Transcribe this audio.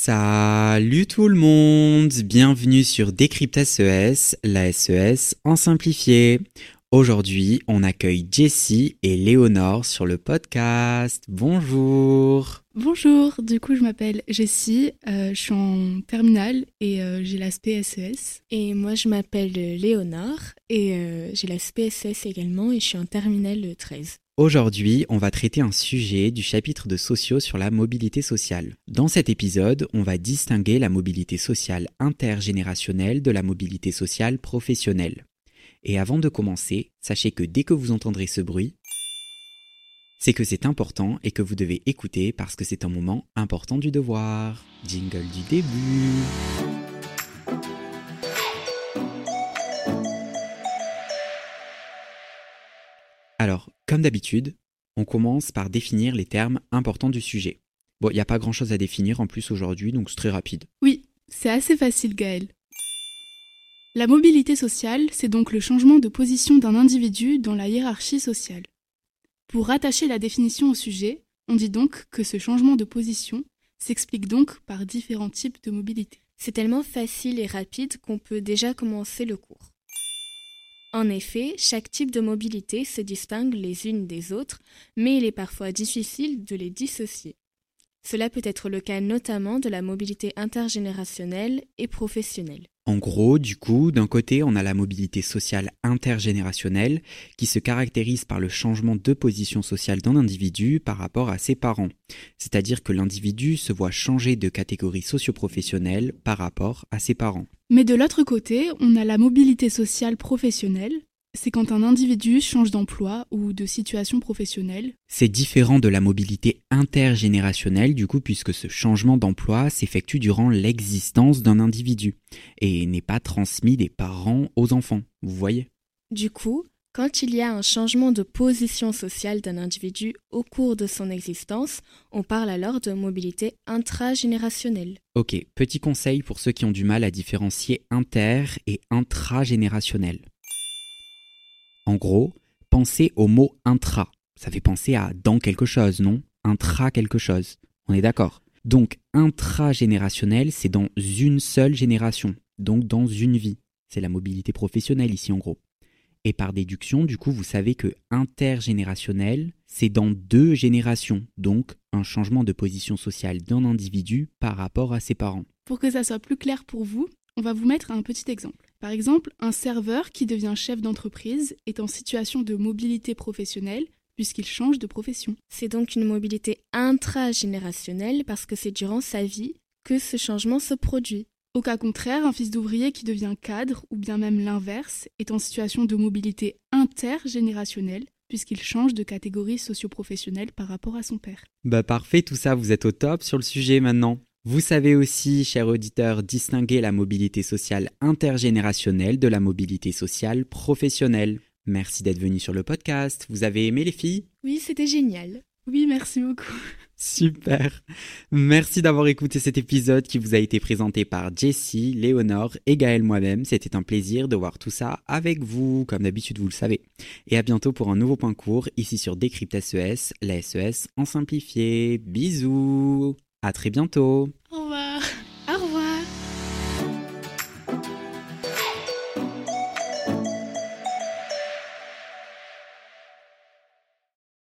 Salut tout le monde, bienvenue sur Décrypte SES, la SES en simplifié. Aujourd'hui, on accueille Jessie et Léonore sur le podcast. Bonjour. Bonjour, du coup je m'appelle Jessie, euh, je suis en terminale et euh, j'ai l'aspect SES. Et moi, je m'appelle Léonore et euh, j'ai la SPSS également et je suis en terminale 13. Aujourd'hui, on va traiter un sujet du chapitre de sociaux sur la mobilité sociale. Dans cet épisode, on va distinguer la mobilité sociale intergénérationnelle de la mobilité sociale professionnelle. Et avant de commencer, sachez que dès que vous entendrez ce bruit, c'est que c'est important et que vous devez écouter parce que c'est un moment important du devoir. Jingle du début. Alors, comme d'habitude, on commence par définir les termes importants du sujet. Bon, il n'y a pas grand-chose à définir en plus aujourd'hui, donc c'est très rapide. Oui, c'est assez facile Gaël. La mobilité sociale, c'est donc le changement de position d'un individu dans la hiérarchie sociale. Pour rattacher la définition au sujet, on dit donc que ce changement de position s'explique donc par différents types de mobilité. C'est tellement facile et rapide qu'on peut déjà commencer le cours. En effet, chaque type de mobilité se distingue les unes des autres, mais il est parfois difficile de les dissocier. Cela peut être le cas notamment de la mobilité intergénérationnelle et professionnelle. En gros, du coup, d'un côté, on a la mobilité sociale intergénérationnelle qui se caractérise par le changement de position sociale d'un individu par rapport à ses parents. C'est-à-dire que l'individu se voit changer de catégorie socio-professionnelle par rapport à ses parents. Mais de l'autre côté, on a la mobilité sociale professionnelle. C'est quand un individu change d'emploi ou de situation professionnelle. C'est différent de la mobilité intergénérationnelle du coup puisque ce changement d'emploi s'effectue durant l'existence d'un individu et n'est pas transmis des parents aux enfants. Vous voyez? Du coup, quand il y a un changement de position sociale d'un individu au cours de son existence, on parle alors de mobilité intragénérationnelle. Ok, petit conseil pour ceux qui ont du mal à différencier inter et intragénérationnel. En gros, pensez au mot intra. Ça fait penser à dans quelque chose, non? Intra quelque chose. On est d'accord? Donc intragénérationnel, c'est dans une seule génération, donc dans une vie. C'est la mobilité professionnelle ici en gros. Et par déduction, du coup, vous savez que intergénérationnel, c'est dans deux générations, donc un changement de position sociale d'un individu par rapport à ses parents. Pour que ça soit plus clair pour vous, on va vous mettre un petit exemple. Par exemple, un serveur qui devient chef d'entreprise est en situation de mobilité professionnelle puisqu'il change de profession. C'est donc une mobilité intragénérationnelle parce que c'est durant sa vie que ce changement se produit. Au cas contraire, un fils d'ouvrier qui devient cadre, ou bien même l'inverse, est en situation de mobilité intergénérationnelle puisqu'il change de catégorie socio-professionnelle par rapport à son père. Bah parfait, tout ça, vous êtes au top sur le sujet maintenant. Vous savez aussi, chers auditeurs, distinguer la mobilité sociale intergénérationnelle de la mobilité sociale professionnelle. Merci d'être venu sur le podcast. Vous avez aimé les filles? Oui, c'était génial. Oui, merci beaucoup. Super. Merci d'avoir écouté cet épisode qui vous a été présenté par Jessie, Léonore et Gaël moi-même. C'était un plaisir de voir tout ça avec vous, comme d'habitude vous le savez. Et à bientôt pour un nouveau point court ici sur Décrypte SES, la SES en simplifié. Bisous. À très bientôt. Au revoir.